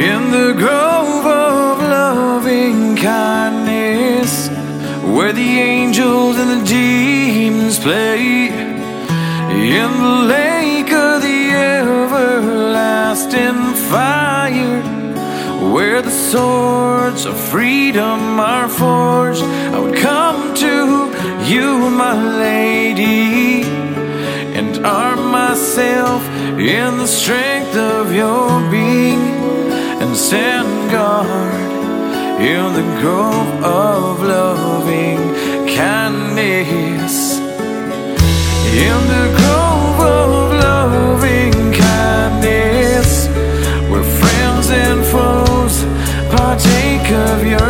In the grove of loving kindness, where the angels and the demons play, in the lake of the everlasting fire, where the swords of freedom are forged, I would come to you, my lady, and arm myself in the strength of your beauty and stand guard in the grove of loving kindness. In the grove of loving kindness, where friends and foes partake of your